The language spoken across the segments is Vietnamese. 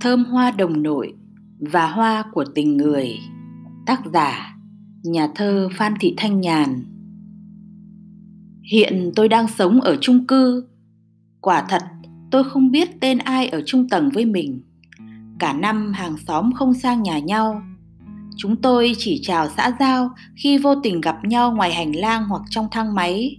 Thơm hoa đồng nội và hoa của tình người. Tác giả, Nhà thơ Phan Thị Thanh Nhàn. Hiện tôi đang sống ở chung cư. Quả thật, tôi không biết tên ai ở chung tầng với mình. Cả năm hàng xóm không sang nhà nhau. Chúng tôi chỉ chào xã giao khi vô tình gặp nhau ngoài hành lang hoặc trong thang máy.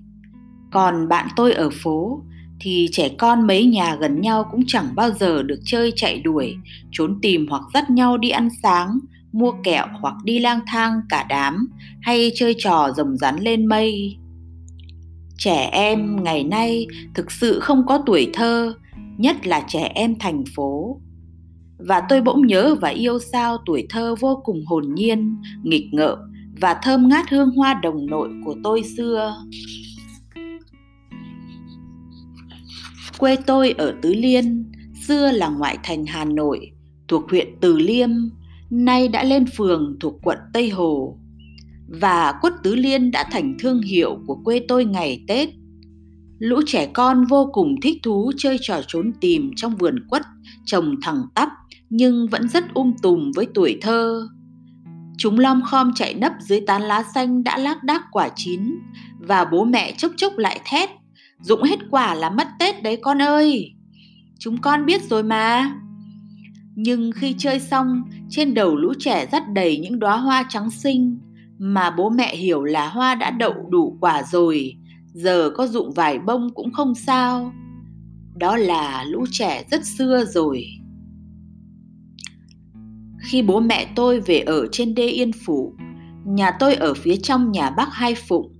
Còn bạn tôi ở phố thì trẻ con mấy nhà gần nhau cũng chẳng bao giờ được chơi chạy đuổi, trốn tìm hoặc dắt nhau đi ăn sáng, mua kẹo hoặc đi lang thang cả đám hay chơi trò rồng rắn lên mây. Trẻ em ngày nay thực sự không có tuổi thơ, nhất là trẻ em thành phố và tôi bỗng nhớ và yêu sao tuổi thơ vô cùng hồn nhiên, nghịch ngợm và thơm ngát hương hoa đồng nội của tôi xưa. Quê tôi ở Tứ Liên, xưa là ngoại thành Hà Nội, thuộc huyện Từ Liêm, nay đã lên phường thuộc quận Tây Hồ. Và quất Tứ Liên đã thành thương hiệu của quê tôi ngày Tết. Lũ trẻ con vô cùng thích thú chơi trò trốn tìm trong vườn quất trồng thẳng tắp nhưng vẫn rất um tùm với tuổi thơ. Chúng lom khom chạy nấp dưới tán lá xanh đã lác đác quả chín và bố mẹ chốc chốc lại thét. Dụng hết quả là mất Tết đấy con ơi. Chúng con biết rồi mà. Nhưng khi chơi xong, trên đầu lũ trẻ dắt đầy những đóa hoa trắng xinh mà bố mẹ hiểu là hoa đã đậu đủ quả rồi, giờ có dụng vài bông cũng không sao. Đó là lũ trẻ rất xưa rồi. Khi bố mẹ tôi về ở trên đê Yên Phủ, nhà tôi ở phía trong nhà bác Hai Phụng.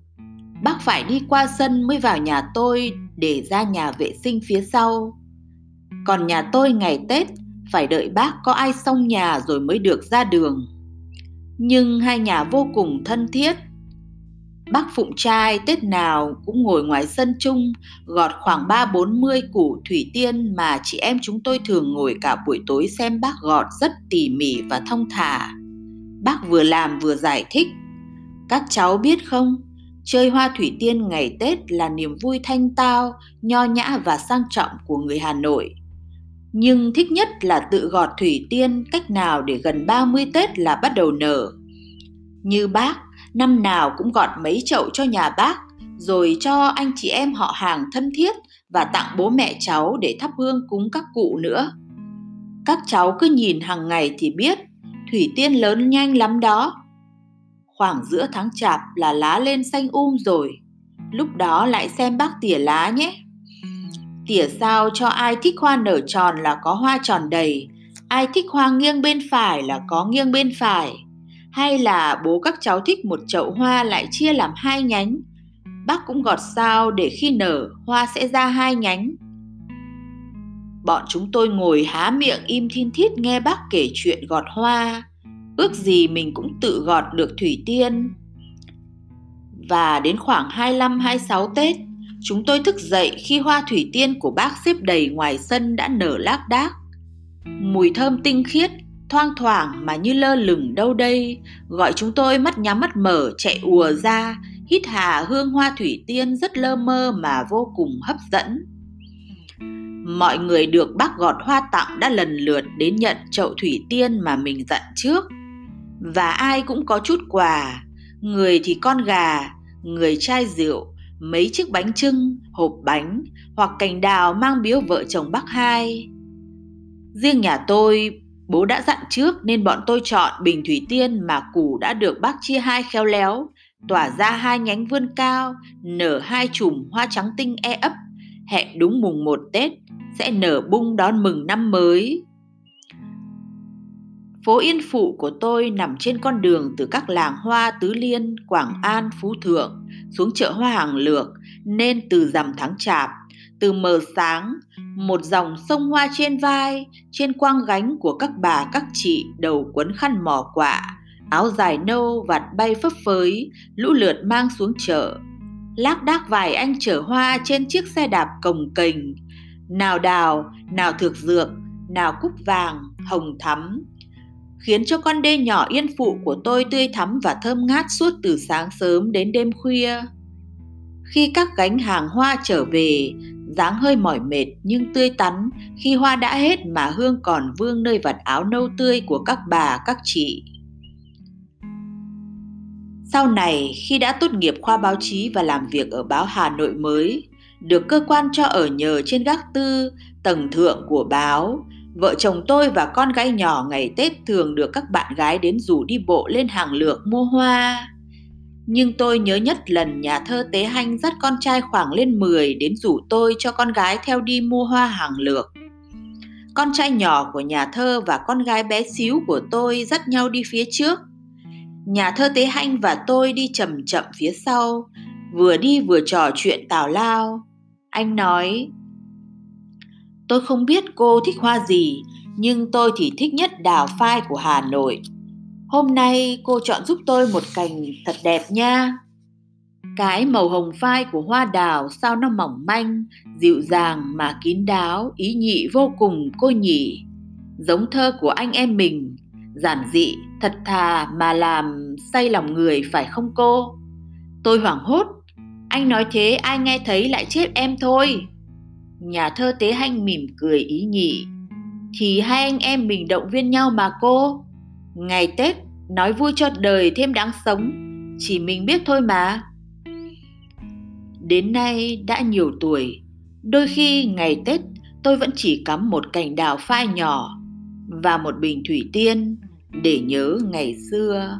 Bác phải đi qua sân mới vào nhà tôi để ra nhà vệ sinh phía sau. Còn nhà tôi ngày Tết phải đợi bác có ai xong nhà rồi mới được ra đường. Nhưng hai nhà vô cùng thân thiết Bác Phụng trai Tết nào cũng ngồi ngoài sân chung, gọt khoảng ba bốn mươi củ thủy tiên mà chị em chúng tôi thường ngồi cả buổi tối xem bác gọt rất tỉ mỉ và thông thả. Bác vừa làm vừa giải thích. Các cháu biết không, chơi hoa thủy tiên ngày Tết là niềm vui thanh tao, nho nhã và sang trọng của người Hà Nội. Nhưng thích nhất là tự gọt thủy tiên cách nào để gần 30 Tết là bắt đầu nở. Như bác, năm nào cũng gọt mấy chậu cho nhà bác, rồi cho anh chị em họ hàng thân thiết và tặng bố mẹ cháu để thắp hương cúng các cụ nữa. Các cháu cứ nhìn hàng ngày thì biết, thủy tiên lớn nhanh lắm đó. Khoảng giữa tháng chạp là lá lên xanh um rồi, lúc đó lại xem bác tỉa lá nhé. Tỉa sao cho ai thích hoa nở tròn là có hoa tròn đầy, ai thích hoa nghiêng bên phải là có nghiêng bên phải. Hay là bố các cháu thích một chậu hoa lại chia làm hai nhánh. Bác cũng gọt sao để khi nở hoa sẽ ra hai nhánh. Bọn chúng tôi ngồi há miệng im thiên thiết nghe bác kể chuyện gọt hoa ước gì mình cũng tự gọt được thủy tiên và đến khoảng 25-26 Tết, chúng tôi thức dậy khi hoa thủy tiên của bác xếp đầy ngoài sân đã nở lác đác. Mùi thơm tinh khiết thoang thoảng mà như lơ lửng đâu đây, gọi chúng tôi mắt nhắm mắt mở chạy ùa ra, hít hà hương hoa thủy tiên rất lơ mơ mà vô cùng hấp dẫn. Mọi người được bác gọt hoa tặng đã lần lượt đến nhận chậu thủy tiên mà mình dặn trước. Và ai cũng có chút quà, người thì con gà, người chai rượu, mấy chiếc bánh trưng, hộp bánh hoặc cành đào mang biếu vợ chồng bác hai. Riêng nhà tôi Bố đã dặn trước nên bọn tôi chọn bình thủy tiên mà củ đã được bác chia hai khéo léo, tỏa ra hai nhánh vươn cao, nở hai chùm hoa trắng tinh e ấp, hẹn đúng mùng một Tết sẽ nở bung đón mừng năm mới. Phố Yên Phụ của tôi nằm trên con đường từ các làng hoa Tứ Liên, Quảng An, Phú Thượng xuống chợ hoa hàng lược nên từ rằm tháng chạp từ mờ sáng một dòng sông hoa trên vai trên quang gánh của các bà các chị đầu quấn khăn mỏ quạ áo dài nâu vạt bay phấp phới lũ lượt mang xuống chợ. Lác đác vài anh chở hoa trên chiếc xe đạp cồng kềnh nào đào nào thực dược nào cúc vàng hồng thắm khiến cho con đê nhỏ yên phụ của tôi tươi thắm và thơm ngát suốt từ sáng sớm đến đêm khuya. Khi các gánh hàng hoa trở về, dáng hơi mỏi mệt nhưng tươi tắn, khi hoa đã hết mà hương còn vương nơi vạt áo nâu tươi của các bà, các chị. Sau này, khi đã tốt nghiệp khoa báo chí và làm việc ở báo hà nội mới, được cơ quan cho ở nhờ trên gác tư, tầng thượng của báo vợ chồng tôi và con gái nhỏ ngày tết thường được các bạn gái đến rủ đi bộ lên hàng lược mua hoa nhưng tôi nhớ nhất lần nhà thơ Tế Hanh dắt con trai khoảng lên 10 đến rủ tôi cho con gái theo đi mua hoa hàng lược. Con trai nhỏ của nhà thơ và con gái bé xíu của tôi dắt nhau đi phía trước. Nhà thơ Tế Hanh và tôi đi chậm chậm phía sau, vừa đi vừa trò chuyện tào lao. Anh nói, tôi không biết cô thích hoa gì, nhưng tôi thì thích nhất đào phai của Hà Nội. Hôm nay cô chọn giúp tôi một cành thật đẹp nha. Cái màu hồng phai của hoa đào sao nó mỏng manh, dịu dàng mà kín đáo, ý nhị vô cùng cô nhỉ. Giống thơ của anh em mình, giản dị, thật thà mà làm say lòng người phải không cô? Tôi hoảng hốt, anh nói thế ai nghe thấy lại chết em thôi. Nhà thơ Tế Hanh mỉm cười ý nhị. Thì hai anh em mình động viên nhau mà cô. Ngày Tết nói vui cho đời thêm đáng sống, chỉ mình biết thôi mà. Đến nay đã nhiều tuổi, đôi khi ngày Tết tôi vẫn chỉ cắm một cành đào phai nhỏ và một bình thủy tiên để nhớ ngày xưa.